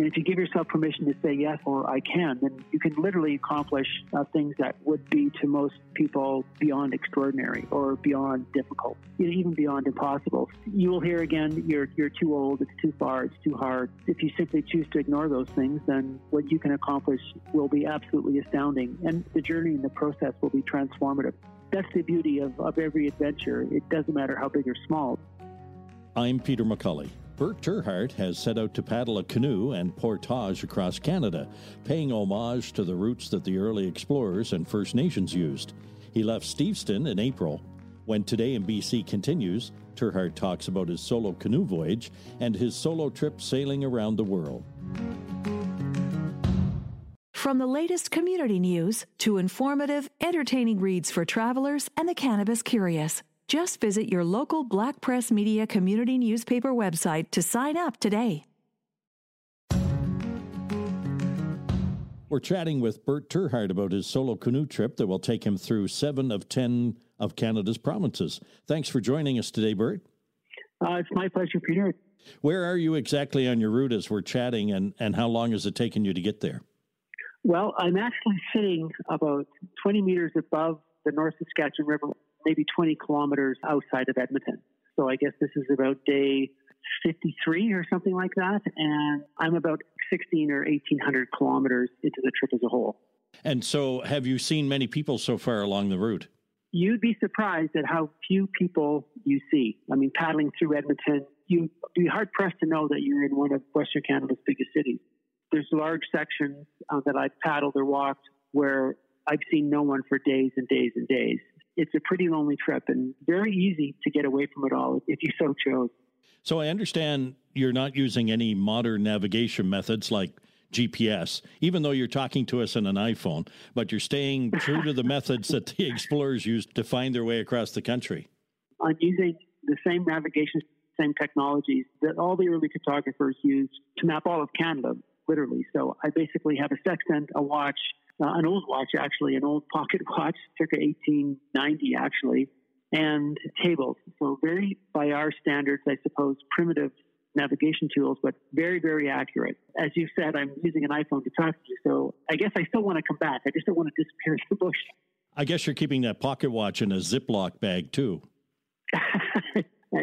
And if you give yourself permission to say yes or I can, then you can literally accomplish uh, things that would be to most people beyond extraordinary or beyond difficult, even beyond impossible. You will hear again, you're, you're too old, it's too far, it's too hard. If you simply choose to ignore those things, then what you can accomplish will be absolutely astounding. And the journey and the process will be transformative. That's the beauty of, of every adventure. It doesn't matter how big or small. I'm Peter McCully. Bert Terhart has set out to paddle a canoe and portage across Canada, paying homage to the routes that the early explorers and First Nations used. He left Steveston in April. When Today in BC continues, Terhart talks about his solo canoe voyage and his solo trip sailing around the world. From the latest community news to informative, entertaining reads for travelers and the cannabis curious. Just visit your local Black Press Media community newspaper website to sign up today. We're chatting with Bert Terhart about his solo canoe trip that will take him through seven of 10 of Canada's provinces. Thanks for joining us today, Bert. Uh, it's my pleasure, Peter. Where are you exactly on your route as we're chatting, and, and how long has it taken you to get there? Well, I'm actually sitting about 20 meters above the North Saskatchewan River maybe 20 kilometers outside of Edmonton. So I guess this is about day 53 or something like that. And I'm about 16 or 1800 kilometers into the trip as a whole. And so, have you seen many people so far along the route? You'd be surprised at how few people you see. I mean, paddling through Edmonton, you'd be hard pressed to know that you're in one of Western Canada's biggest cities. There's large sections uh, that I've paddled or walked where I've seen no one for days and days and days it's a pretty lonely trip and very easy to get away from it all if you so chose. So I understand you're not using any modern navigation methods like GPS, even though you're talking to us on an iPhone, but you're staying true to the methods that the explorers used to find their way across the country. I'm using the same navigation, same technologies that all the early cartographers used to map all of Canada, literally. So I basically have a sextant, a watch, uh, an old watch, actually, an old pocket watch, circa 1890, actually, and tables. So, very, by our standards, I suppose, primitive navigation tools, but very, very accurate. As you said, I'm using an iPhone to talk to you, so I guess I still want to come back. I just don't want to disappear into the bush. I guess you're keeping that pocket watch in a Ziploc bag, too.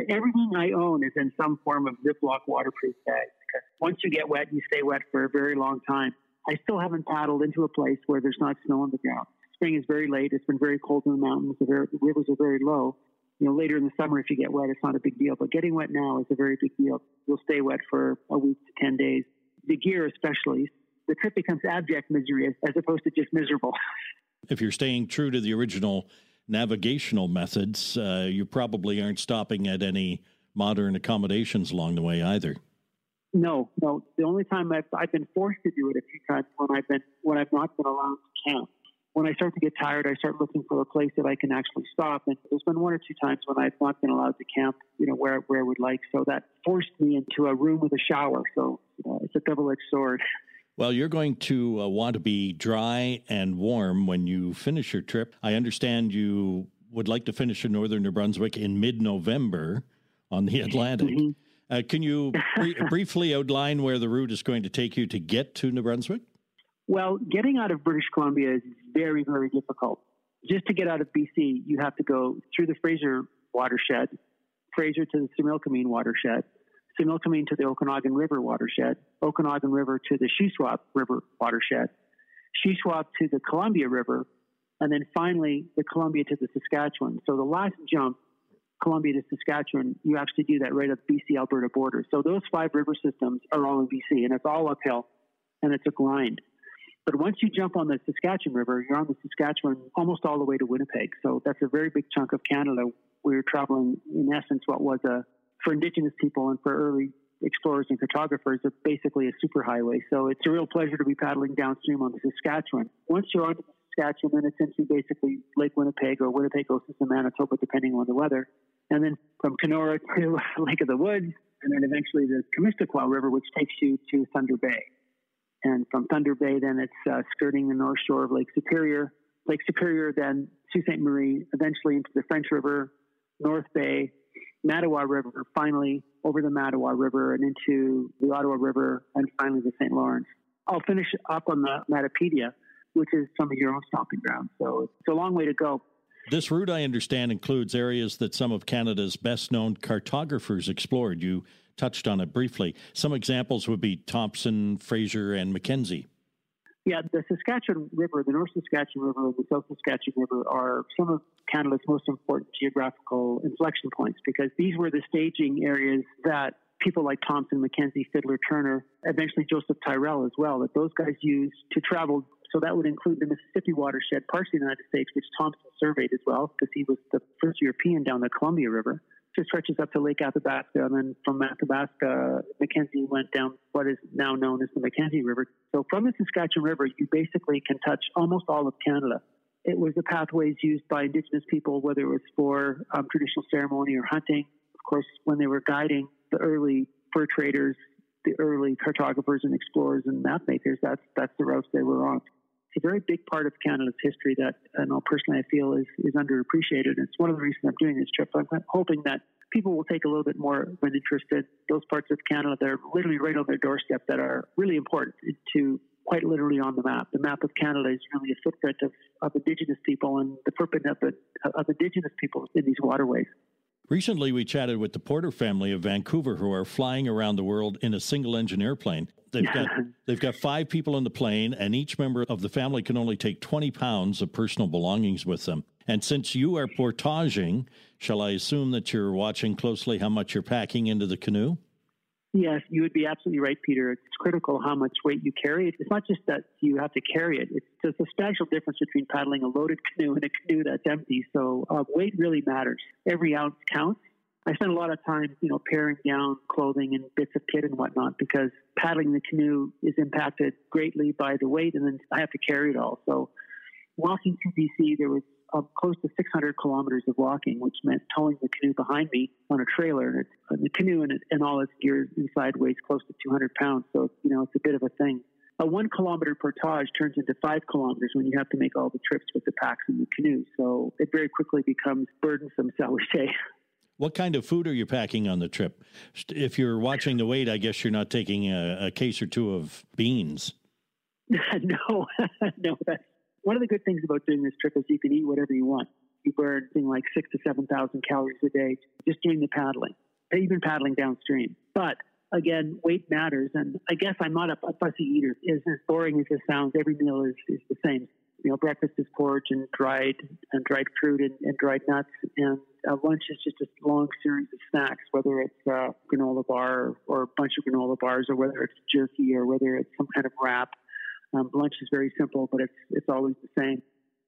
Everything I own is in some form of Ziploc waterproof bag. Because once you get wet, you stay wet for a very long time. I still haven't paddled into a place where there's not snow on the ground. Spring is very late. It's been very cold in the mountains. The, very, the rivers are very low. You know, later in the summer, if you get wet, it's not a big deal. But getting wet now is a very big deal. You'll stay wet for a week to 10 days. The gear, especially, the trip becomes abject misery as opposed to just miserable. If you're staying true to the original navigational methods, uh, you probably aren't stopping at any modern accommodations along the way either. No, no. The only time I've, I've been forced to do it a few times when I've been when I've not been allowed to camp. When I start to get tired, I start looking for a place that I can actually stop. And there's been one or two times when I've not been allowed to camp, you know, where where I would like. So that forced me into a room with a shower. So you know, it's a double-edged sword. Well, you're going to uh, want to be dry and warm when you finish your trip. I understand you would like to finish in northern New Brunswick in mid-November on the Atlantic. Mm-hmm. Uh, can you briefly outline where the route is going to take you to get to New Brunswick? Well, getting out of British Columbia is very, very difficult. Just to get out of BC, you have to go through the Fraser watershed, Fraser to the Similkameen watershed, Similkameen to the Okanagan River watershed, Okanagan River to the Shuswap River watershed, Shuswap to the Columbia River, and then finally the Columbia to the Saskatchewan. So the last jump Columbia to Saskatchewan, you actually do that right at the BC Alberta border. So those five river systems are all in BC, and it's all uphill, and it's a grind. But once you jump on the Saskatchewan River, you're on the Saskatchewan almost all the way to Winnipeg. So that's a very big chunk of Canada. We're traveling, in essence, what was a for Indigenous people and for early explorers and cartographers, it's basically a superhighway. So it's a real pleasure to be paddling downstream on the Saskatchewan. Once you're on the Saskatchewan, then it's into basically Lake Winnipeg or Winnipeg goes to Manitoba, depending on the weather and then from Kenora to Lake of the Woods, and then eventually the Kaministiquia River, which takes you to Thunder Bay. And from Thunder Bay, then it's uh, skirting the north shore of Lake Superior. Lake Superior, then Sault Ste. Marie, eventually into the French River, North Bay, Mattawa River, finally over the Mattawa River and into the Ottawa River and finally the St. Lawrence. I'll finish up on the Matapedia, which is some of your own stomping grounds. So it's a long way to go. This route, I understand, includes areas that some of Canada's best known cartographers explored. You touched on it briefly. Some examples would be Thompson, Fraser, and Mackenzie. Yeah, the Saskatchewan River, the North Saskatchewan River, and the South Saskatchewan River are some of Canada's most important geographical inflection points because these were the staging areas that people like Thompson, Mackenzie, Fidler, Turnor, eventually Joseph Tyrrell as well, that those guys used to travel. So that would include the Mississippi watershed, parts of the United States, which Thompson surveyed as well, because he was the first European down the Columbia River. It stretches up to Lake Athabasca, and then from Athabasca, Mackenzie went down what is now known as the Mackenzie River. So from the Saskatchewan River, you basically can touch almost all of Canada. It was the pathways used by Indigenous people, whether it was for um, traditional ceremony or hunting. Of course, when they were guiding the early fur traders, the early cartographers and explorers and map makers, that's that's the routes they were on. A very big part of Canada's history that, I know personally, I feel is is underappreciated. It's one of the reasons I'm doing this trip. I'm hoping that people will take a little bit more interest in those parts of Canada that are literally right on their doorstep that are really important to quite literally on the map. The map of Canada is really a footprint of, of Indigenous people and the footprint of, of Indigenous people in these waterways. Recently, we chatted with the Porter family of Vancouver who are flying around the world in a single engine airplane. They've got they've got five people in the plane, and each member of the family can only take twenty pounds of personal belongings with them. And since you are portaging, shall I assume that you're watching closely how much you're packing into the canoe? Yes, you would be absolutely right, Peter. It's critical how much weight you carry. It's not just that you have to carry it. It's a substantial difference between paddling a loaded canoe and a canoe that's empty. So uh, weight really matters. Every ounce counts. I spend a lot of time, you know, paring down clothing and bits of kit and whatnot because paddling the canoe is impacted greatly by the weight, and then I have to carry it all. So walking through BC, there was uh, close to 600 kilometers of walking, which meant towing the canoe behind me on a trailer. And, the canoe and, and all its gear inside weighs close to 200 pounds. So, you know, it's a bit of a thing. A one kilometer portage turns into five kilometers when you have to make all the trips with the packs and the canoe. So it very quickly becomes burdensome, shall we say. What kind of food are you packing on the trip? If you're watching the weight, I guess you're not taking a, a case or two of beans. no, no, one of the good things about doing this trip is you can eat whatever you want. You burn something like six to 7,000 calories a day just doing the paddling, even paddling downstream. But again, weight matters. And I guess I'm not a, fussy eater. As, as boring as it sounds, every meal is, is the same. You know, breakfast is porridge and dried and dried fruit and, and dried nuts, and uh, lunch is just a long series of snacks, whether it's uh, granola bar or a bunch of granola bars, or whether it's jerky, or whether it's some kind of wrap. Um, lunch is very simple, but it's it's always the same.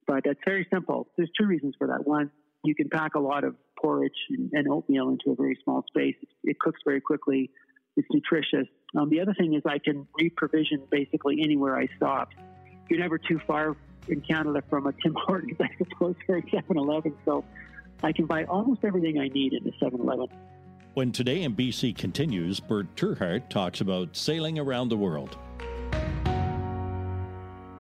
But it's very simple. There's two reasons for that. One, you can pack a lot of porridge and, and oatmeal into a very small space. It, it cooks very quickly. It's nutritious. Um, the other thing is I can reprovision basically anywhere I stop. You're never too far in Canada from a Tim Hortons, I suppose, or a 7-Eleven. So I can buy almost everything I need in a 7-Eleven. When Today in BC continues, Bert Terhart talks about sailing around the world.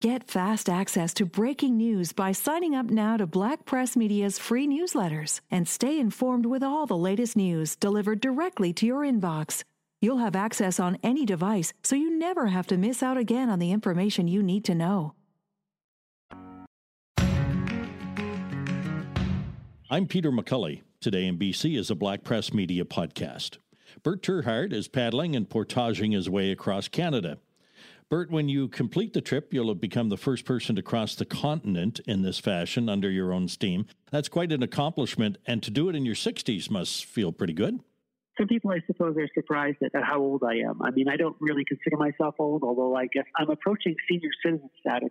Get fast access to breaking news by signing up now to Black Press Media's free newsletters and stay informed with all the latest news delivered directly to your inbox. You'll have access on any device, so you never have to miss out again on the information you need to know. I'm Peter McCully. Today in BC is a Black Press Media podcast. Bert Terhart is paddling and portaging his way across Canada. Bert, when you complete the trip, you'll have become the first person to cross the continent in this fashion under your own steam. That's quite an accomplishment, and to do it in your 60s must feel pretty good. Some people, I suppose, are surprised at, how old I am. I mean, I don't really consider myself old, although I guess I'm approaching senior citizen status.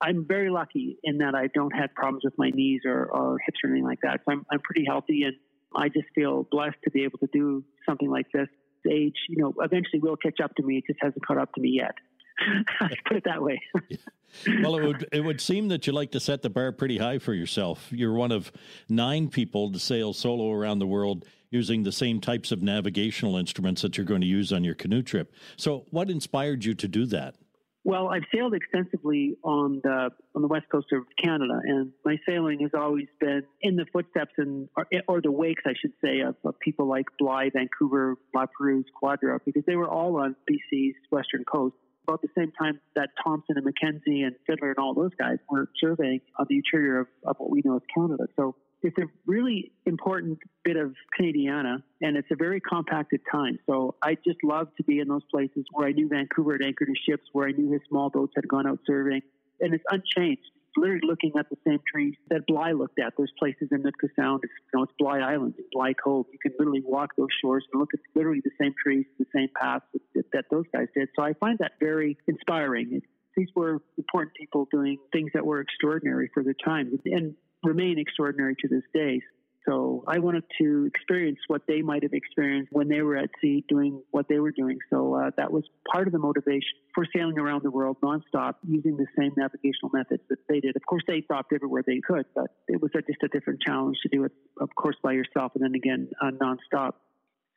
I'm very lucky in that I don't have problems with my knees or, or hips or anything like that. So I'm, I'm pretty healthy, and I just feel blessed to be able to do something like this. Age, you know, eventually will catch up to me. It just hasn't caught up to me yet. put it that way. well, it would it would seem that you like to set the bar pretty high for yourself. You're one of nine people to sail solo around the world using the same types of navigational instruments that you're going to use on your canoe trip. So, what inspired you to do that? Well, I've sailed extensively on the on the west coast of Canada, and my sailing has always been in the footsteps and or, or the wakes, I should say, of, of, people like Bligh, Vancouver, La Perouse, Quadra, because they were all on BC's western coast. About the same time that Thompson and Mackenzie and Fidler and all those guys were surveying on the interior of, of what we know as Canada. So it's a really important bit of Canadiana, and it's a very compacted time. So I just love to be in those places where I knew Vancouver had anchored his ships, where I knew his small boats had gone out serving, and it's unchanged. It's literally looking at the same trees that Bligh looked at. There's places in Nootka Sound. It's, you know, it's Bligh Island, it's Bligh Cove. You can literally walk those shores and look at literally the same trees, the same paths that, that those guys did. So I find that very inspiring. these were important people doing things that were extraordinary for their time. And remain extraordinary to this day. So I wanted to experience what they might have experienced when they were at sea doing what they were doing. So uh, that was part of the motivation for sailing around the world nonstop using the same navigational methods that they did. Of course, they stopped everywhere they could, but it was a, just a different challenge to do it, of course, by yourself and then again uh, nonstop.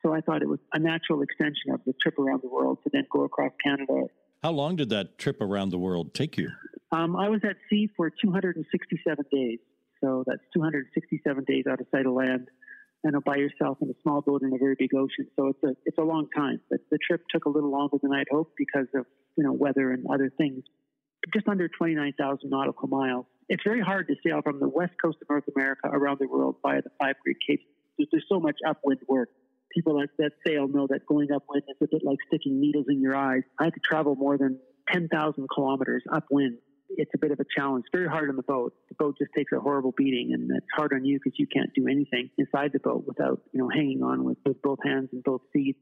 So I thought it was a natural extension of the trip around the world to then go across Canada. How long did that trip around the world take you? Um, I was at sea for 267 days. So that's 267 days out of sight of land and by yourself in a small boat in a very big ocean. So it's a it's a long time. But the trip took a little longer than I'd hoped because of you know weather and other things. Just under 29,000 nautical miles. It's very hard to sail from the west coast of North America around the world via the five Great Capes. There's so much upwind work. People that, that sail know that going upwind is a bit like sticking needles in your eyes. I had to travel more than 10,000 kilometers upwind it's a bit of a challenge. Very hard on the boat. The boat just takes a horrible beating, and it's hard on you because you can't do anything inside the boat without you know hanging on with, with both hands and both feet.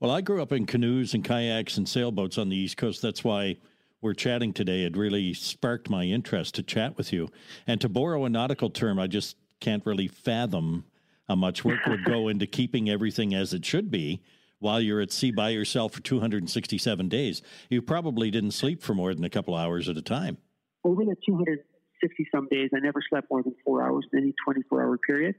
Well, I grew up in canoes and kayaks and sailboats on the East Coast. That's why we're chatting today. It really sparked my interest to chat with you. And to borrow a nautical term, I just can't really fathom how much work would go into keeping everything as it should be while you're at sea by yourself for 267 days. You probably didn't sleep for more than a couple hours at a time over the 260 some days, I never slept more than four hours in any 24 hour period.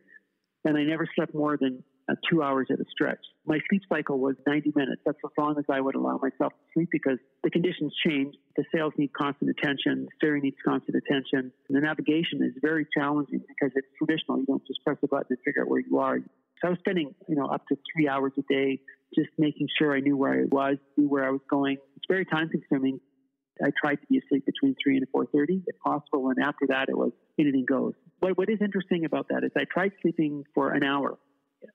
And I never slept more than uh, two hours at a stretch. My sleep cycle was 90 minutes. That's as long as I would allow myself to sleep because the conditions change. The sails need constant attention, the steering needs constant attention. And the navigation is very challenging because it's traditional. You don't just press a button and figure out where you are. So I was spending, you know, up to three hours a day just making sure I knew where I was, knew where I was going. It's very time consuming. I tried to be asleep between three and four thirty, if possible, and after that, it was anything goes. What What is interesting about that is I tried sleeping for an hour.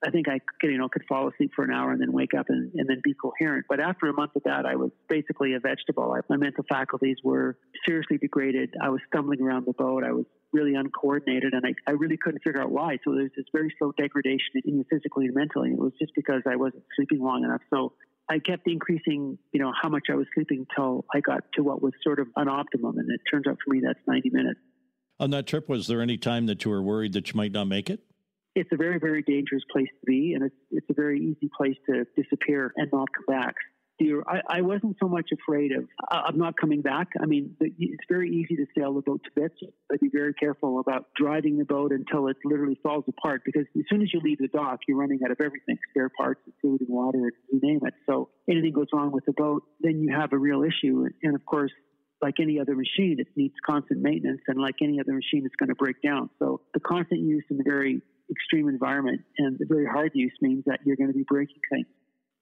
I think I could, you know, could fall asleep for an hour and then wake up and, and then be coherent. But after a month of that, I was basically a vegetable. I, my mental faculties were seriously degraded. I was stumbling around the boat. I was really uncoordinated, and I, I really couldn't figure out why. So there's this very slow degradation in you physically and mentally. It was just because I wasn't sleeping long enough. So I kept increasing, you know, how much I was sleeping until I got to what was sort of an optimum. And it turns out for me that's 90 minutes. On that trip, was there any time that you were worried that you might not make it? It's a very, very dangerous place to be, and it's, it's a very easy place to disappear and not come back. I, I wasn't so much afraid of uh, of not coming back. I mean, it's very easy to sail the boat to bits, but be very careful about driving the boat until it literally falls apart. Because as soon as you leave the dock, you're running out of everything: spare parts, food, and water, and you name it. So anything goes wrong with the boat, then you have a real issue. And of course, like any other machine, it needs constant maintenance, and like any other machine, it's going to break down. So the constant use in a very extreme environment and the very hard use means that you're going to be breaking things.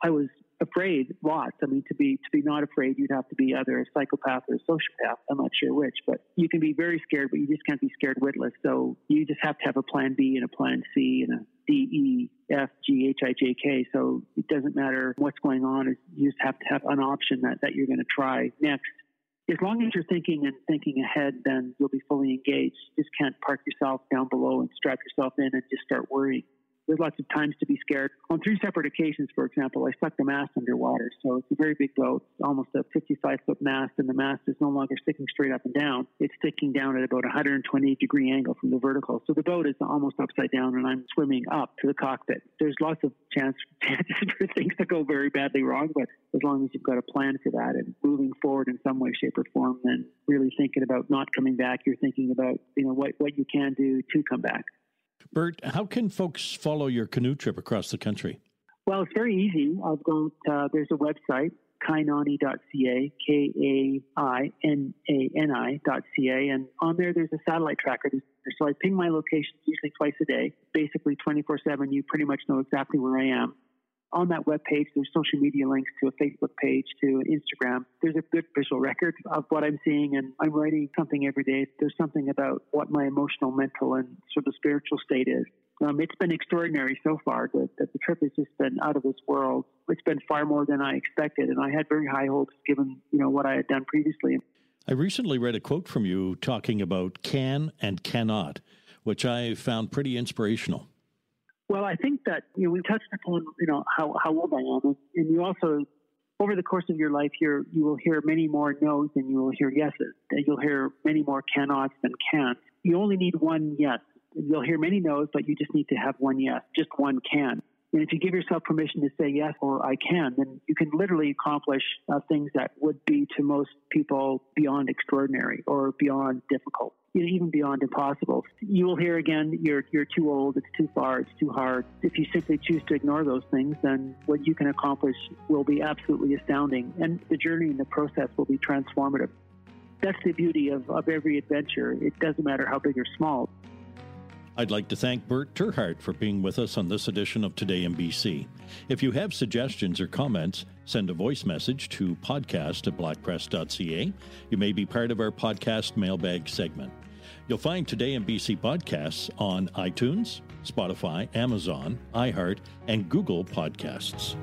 I was afraid lots. I mean, to be to be not afraid, you'd have to be either a psychopath or a sociopath. I'm not sure which, but you can be very scared, but you just can't be scared witless. So you just have to have a plan B and a plan C and a D E F G H I J K. So it doesn't matter what's going on. You just have to have an option that, that you're going to try next. As long as you're thinking and thinking ahead, then you'll be fully engaged. You just can't park yourself down below and strap yourself in and just start worrying there's lots of times to be scared. On three separate occasions, for example, I stuck the mast underwater. So it's a very big boat, almost a 55 foot mast, and the mast is no longer sticking straight up and down. It's sticking down at about 120 degree angle from the vertical. So the boat is almost upside down, and I'm swimming up to the cockpit. There's lots of chance, chances for things to go very badly wrong, but as long as you've got a plan for that and moving forward in some way, shape, or form, then really thinking about not coming back, you're thinking about you know what what you can do to come back. Bert, how can folks follow your canoe trip across the country? Well, it's very easy. I've got uh, there's a website kainani.ca, K A I N A N I.ca. And on there, there's a satellite tracker. So I ping my location usually twice a day, basically 24 7. You pretty much know exactly where I am on that web page, there's social media links to a Facebook page, to an Instagram. There's a good visual record of what I'm seeing, and I'm writing something every day. There's something about what my emotional, mental, and sort of spiritual state is. Um, it's been extraordinary so far. That, that the trip has just been out of this world. It's been far more than I expected, and I had very high hopes given you know what I had done previously. I recently read a quote from you talking about can and cannot, which I found pretty inspirational. Well, I think that you know we touched upon you know how, how old I am, and you also over the course of your life here you will hear many more no's than you will hear yeses. You'll hear many more cannots than can'ts. You only need one yes. You'll hear many no's, but you just need to have one yes, just one can. And if you give yourself permission to say yes or I can, then you can literally accomplish uh, things that would be to most people beyond extraordinary or beyond difficult, even beyond impossible. You will hear again, you're, you're too old, it's too far, it's too hard. If you simply choose to ignore those things, then what you can accomplish will be absolutely astounding. And the journey and the process will be transformative. That's the beauty of, of every adventure. It doesn't matter how big or small. I'd like to thank Bert Terhart for being with us on this edition of Today in BC. If you have suggestions or comments, send a voice message to podcast at blackpress.ca. You may be part of our podcast mailbag segment. You'll find Today in BC podcasts on iTunes, Spotify, Amazon, iHeart, and Google Podcasts.